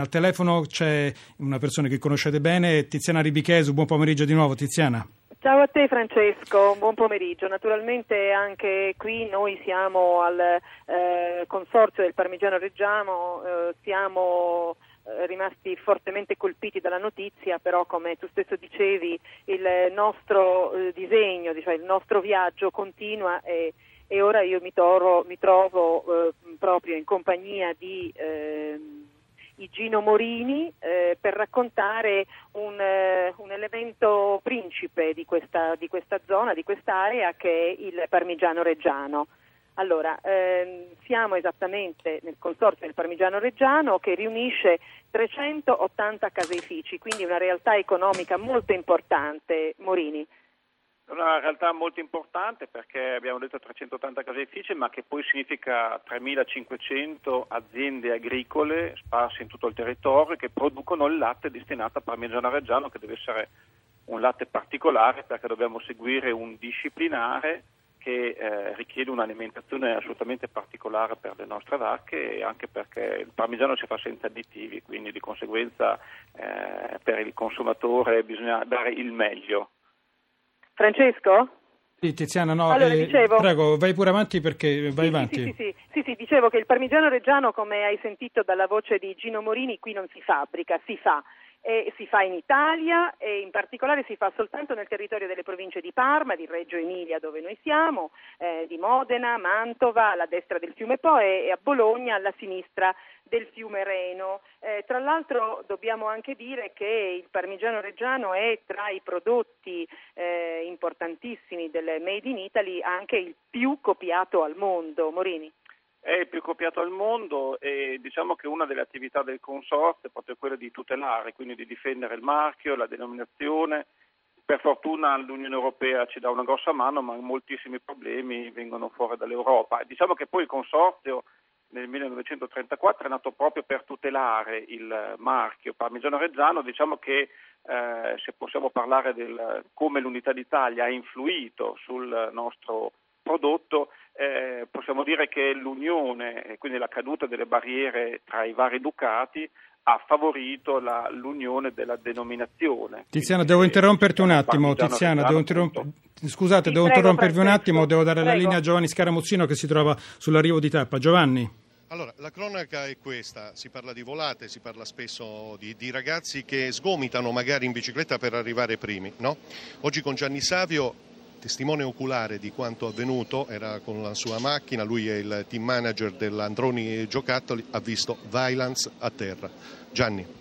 Al telefono c'è una persona che conoscete bene, Tiziana Ribichesu. Buon pomeriggio di nuovo, Tiziana. Ciao a te Francesco, buon pomeriggio. Naturalmente anche qui noi siamo al eh, consorzio del Parmigiano Reggiano, eh, siamo eh, rimasti fortemente colpiti dalla notizia, però come tu stesso dicevi il nostro eh, disegno, diciamo, il nostro viaggio continua e, e ora io mi, toro, mi trovo eh, proprio in compagnia di ehm, Gino Morini eh, per raccontare un, eh, un, elemento principe di questa, di questa zona, di quest'area che è il parmigiano reggiano. Allora, ehm, siamo esattamente nel consorzio del Parmigiano Reggiano che riunisce 380 caseifici, quindi una realtà economica molto importante. Morini. È una realtà molto importante perché abbiamo detto 380 caseifici, ma che poi significa 3.500 aziende agricole sparse in tutto il territorio che producono il latte destinato a Parmigiano Reggiano, che deve essere un latte particolare perché dobbiamo seguire un disciplinare che eh, richiede un'alimentazione assolutamente particolare per le nostre vacche e anche perché il parmigiano si fa senza additivi, quindi di conseguenza eh, per il consumatore bisogna dare il meglio. Francesco? Sì, Tiziana, no, allora, eh, dicevo, prego, vai pure avanti perché vai sì, avanti. Sì sì, sì, sì, dicevo che il parmigiano reggiano, come hai sentito dalla voce di Gino Morini, qui non si fabbrica, si fa e si fa in Italia e in particolare si fa soltanto nel territorio delle province di Parma, di Reggio Emilia dove noi siamo, eh, di Modena, Mantova alla destra del fiume Po e, e a Bologna alla sinistra del fiume Reno. Eh, tra l'altro dobbiamo anche dire che il parmigiano reggiano è tra i prodotti eh, importantissimi del Made in Italy anche il più copiato al mondo. Morini è il più copiato al mondo e diciamo che una delle attività del consorzio è proprio quella di tutelare, quindi di difendere il marchio, la denominazione. Per fortuna l'Unione Europea ci dà una grossa mano, ma moltissimi problemi vengono fuori dall'Europa. Diciamo che poi il consorzio nel 1934 è nato proprio per tutelare il marchio parmigiano reggiano, diciamo che eh, se possiamo parlare del come l'unità d'Italia ha influito sul nostro possiamo dire che l'unione e quindi la caduta delle barriere tra i vari ducati ha favorito la, l'unione della denominazione. Tiziana, devo interromperti un attimo. Tiziana, devo interromp- scusate, sì, devo prego, interrompervi Francesco. un attimo, devo dare prego. la linea a Giovanni Scaramuzzino che si trova sull'arrivo di tappa. Giovanni. Allora, la cronaca è questa, si parla di volate, si parla spesso di, di, ragazzi che sgomitano magari in bicicletta per arrivare primi, no? Oggi con Gianni Savio testimone oculare di quanto avvenuto, era con la sua macchina, lui è il team manager dell'Androni Giocattoli, ha visto violence a terra. Gianni.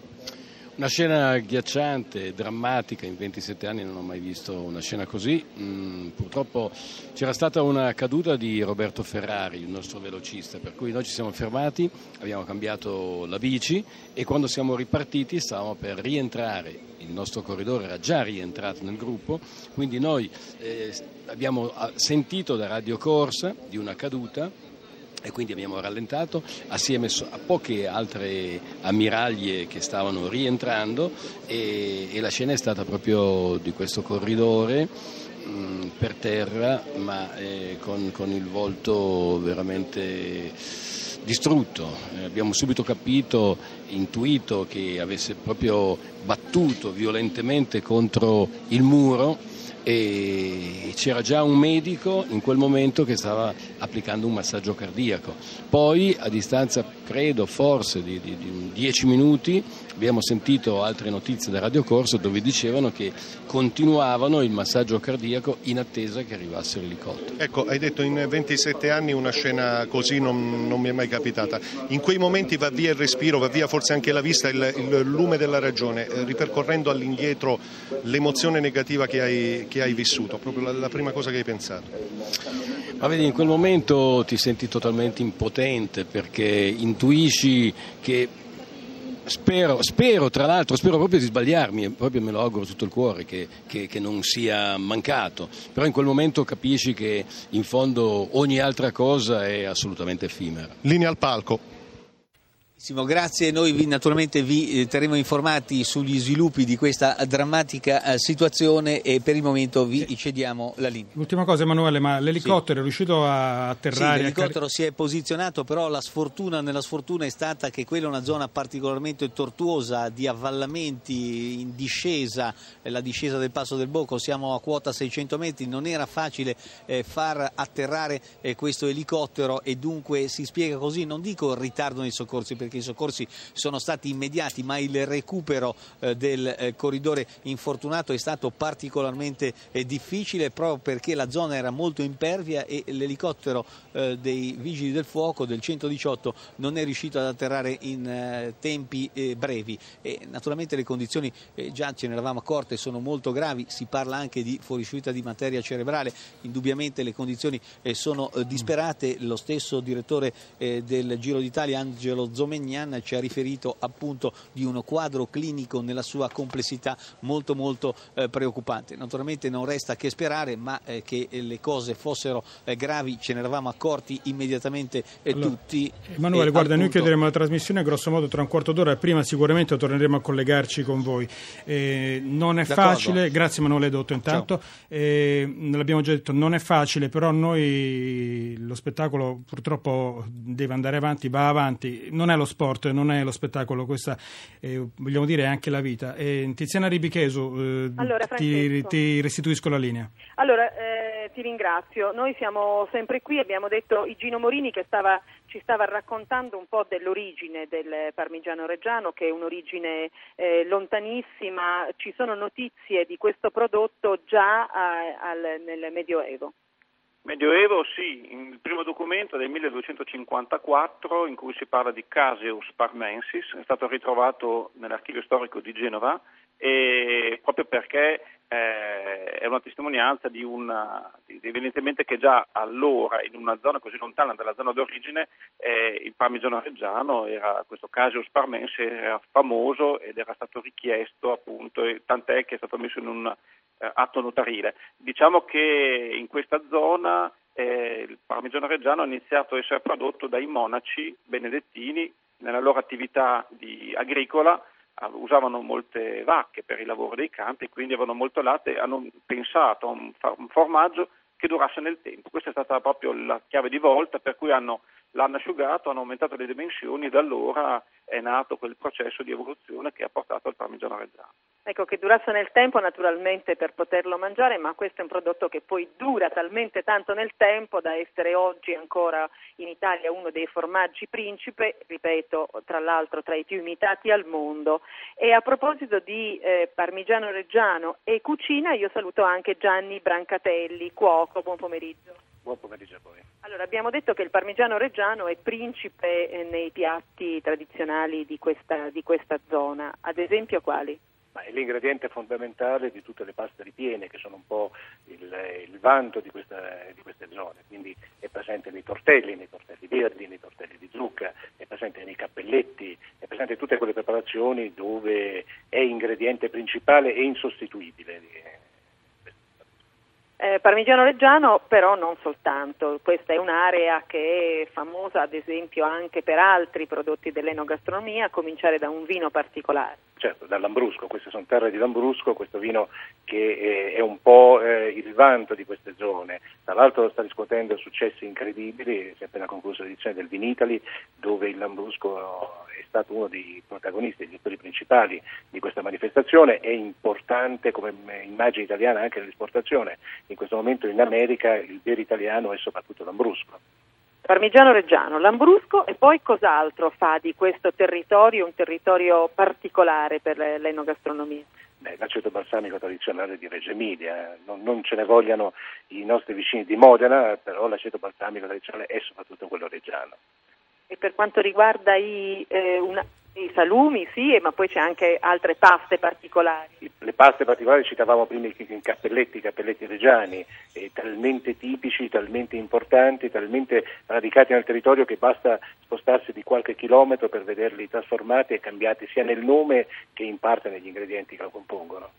Una scena agghiacciante, drammatica, in 27 anni non ho mai visto una scena così. Mm, purtroppo c'era stata una caduta di Roberto Ferrari, il nostro velocista, per cui noi ci siamo fermati, abbiamo cambiato la bici e quando siamo ripartiti stavamo per rientrare, il nostro corridore era già rientrato nel gruppo, quindi noi eh, abbiamo sentito da Radio Corsa di una caduta e quindi abbiamo rallentato assieme a poche altre ammiraglie che stavano rientrando e, e la scena è stata proprio di questo corridore mh, mm, per terra ma eh, con, con, il volto veramente distrutto. Eh, abbiamo subito capito, intuito che avesse proprio battuto violentemente contro il muro e c'era già un medico in quel momento che stava applicando un massaggio cardiaco. Poi a distanza, credo, forse di, di, di 10 minuti abbiamo sentito altre notizie da Radio Corso dove dicevano che continuavano il massaggio cardiaco in attesa che arrivasse l'elicottero. Ecco, hai detto in 27 anni una scena così non, non mi è mai capitata. In quei momenti va via il respiro, va via forse anche la vista, il, il lume della ragione, eh, ripercorrendo all'indietro l'emozione negativa che hai, che hai vissuto, proprio la, la prima cosa che hai pensato. Ma vedi, in quel momento ti senti totalmente impotente perché intuisci che Spero, spero, tra l'altro, spero proprio di sbagliarmi, proprio me lo auguro tutto il cuore che, che, che, non sia mancato, però in quel momento capisci che in fondo ogni altra cosa è assolutamente effimera. Linea al palco. Grazie, noi vi, naturalmente vi eh, terremo informati sugli sviluppi di questa drammatica eh, situazione e per il momento vi cediamo la linea. L'ultima cosa Emanuele, ma l'elicottero sì. è riuscito a atterrare? Sì, l'elicottero a... si è posizionato, però la sfortuna nella sfortuna è stata che quella è una zona particolarmente tortuosa di avvallamenti in discesa, la discesa del Passo del Bocco, siamo a quota 600 metri, non era facile eh, far atterrare eh, questo elicottero e dunque si spiega così, non dico il ritardo nei soccorsi perché i soccorsi sono stati immediati, ma il recupero eh, del eh, corridore infortunato è stato particolarmente eh, difficile proprio perché la zona era molto impervia e l'elicottero dei vigili del fuoco del 118 non è riuscito ad atterrare in tempi brevi. E naturalmente le condizioni già ce ne eravamo accorte sono molto gravi, si parla anche di fuoriuscita di materia cerebrale, indubbiamente le condizioni sono disperate, lo stesso direttore del Giro d'Italia Angelo Zomeni Magnan ci ha riferito appunto di un quadro clinico nella sua complessità molto molto eh, preoccupante. Naturalmente non resta che sperare ma eh, che le cose fossero eh, gravi ce ne eravamo accorti immediatamente eh, allora, tutti. Emanuele, guarda, appunto... noi chiuderemo la trasmissione grosso modo tra un quarto d'ora e prima sicuramente torneremo a collegarci con voi. Eh, non è facile, grazie Emanuele Dotto intanto, eh, l'abbiamo già detto, non è facile, però noi lo spettacolo purtroppo deve andare avanti, va avanti, non è lo sport, non è lo spettacolo, questa eh, vogliamo dire è anche la vita. Eh, Tiziana Ribichesu, eh, allora, ti, ti, restituisco la linea. Allora, eh, ti ringrazio. Noi siamo sempre qui, abbiamo detto Igino Morini che stava, ci stava raccontando un po' dell'origine del parmigiano reggiano, che è un'origine eh, lontanissima. Ci sono notizie di questo prodotto già a, al, nel Medioevo. Medioevo sì, il primo documento è del 1254 in cui si parla di Caseus Parmensis, è stato ritrovato nell'archivio storico di Genova e proprio perché eh, è una testimonianza di una, evidentemente che già allora in una zona così lontana dalla zona d'origine eh, il parmigiano reggiano era, questo Caseus Parmensis era famoso ed era stato richiesto appunto, tant'è che è stato messo in un eh, atto notarile. Diciamo che in questa zona eh, il parmigiano reggiano ha iniziato a essere prodotto dai monaci benedettini nella loro attività di, agricola usavano molte vacche per il lavoro dei campi e quindi avevano molto latte e hanno pensato a un, un, formaggio che durasse nel tempo. Questa è stata proprio la chiave di volta per cui hanno, l'hanno asciugato, hanno aumentato le dimensioni e da allora è nato quel processo di evoluzione che ha portato al parmigiano reggiano. Ecco, che durasse nel tempo naturalmente per poterlo mangiare, ma questo è un prodotto che poi dura talmente tanto nel tempo da essere oggi ancora in Italia uno dei formaggi principe, ripeto, tra l'altro tra i più imitati al mondo. E a proposito di eh, parmigiano reggiano e cucina, io saluto anche Gianni Brancatelli, cuoco, buon pomeriggio. Buon pomeriggio a voi. Allora, abbiamo detto che il parmigiano reggiano è principe eh, nei piatti tradizionali di questa, di questa zona, ad esempio quali? Ma è l'ingrediente fondamentale di tutte le paste ripiene che sono un po' il, il vanto di, questa, di, queste zone, quindi è presente nei tortelli, nei tortelli verdi, nei tortelli di zucca, è presente nei cappelletti, è presente in tutte quelle preparazioni dove è ingrediente principale e insostituibile eh, Parmigiano Reggiano però non soltanto, questa è un'area che è famosa ad esempio anche per altri prodotti dell'enogastronomia, a cominciare da un vino particolare. Certo, da Lambrusco, queste sono terre di Lambrusco, questo vino che è un po' eh, il vanto di queste zone. Tra l'altro sta riscuotendo successi incredibili, si è appena conclusa l'edizione del Vinitali, dove il Lambrusco è stato uno dei protagonisti, degli attori principali di questa manifestazione, è importante come immagine italiana anche nell'esportazione. In questo momento in America il vero italiano è soprattutto Lambrusco. Parmigiano Reggiano, Lambrusco e poi cos'altro fa di questo territorio un territorio particolare per l'enogastronomia? Beh, l'aceto balsamico tradizionale di Reggio Emilia, non, non, ce ne vogliano i nostri vicini di Modena, però l'aceto balsamico tradizionale è soprattutto quello reggiano. E per quanto riguarda i, eh, una, i salumi, sì, ma poi c'è anche altre paste particolari. Le paste particolari citavamo prima i cappelletti, i cappelletti reggiani, eh, talmente tipici, talmente importanti, talmente radicati nel territorio che basta spostarsi di qualche chilometro per vederli trasformati e cambiati sia nel nome che in parte negli ingredienti che lo compongono.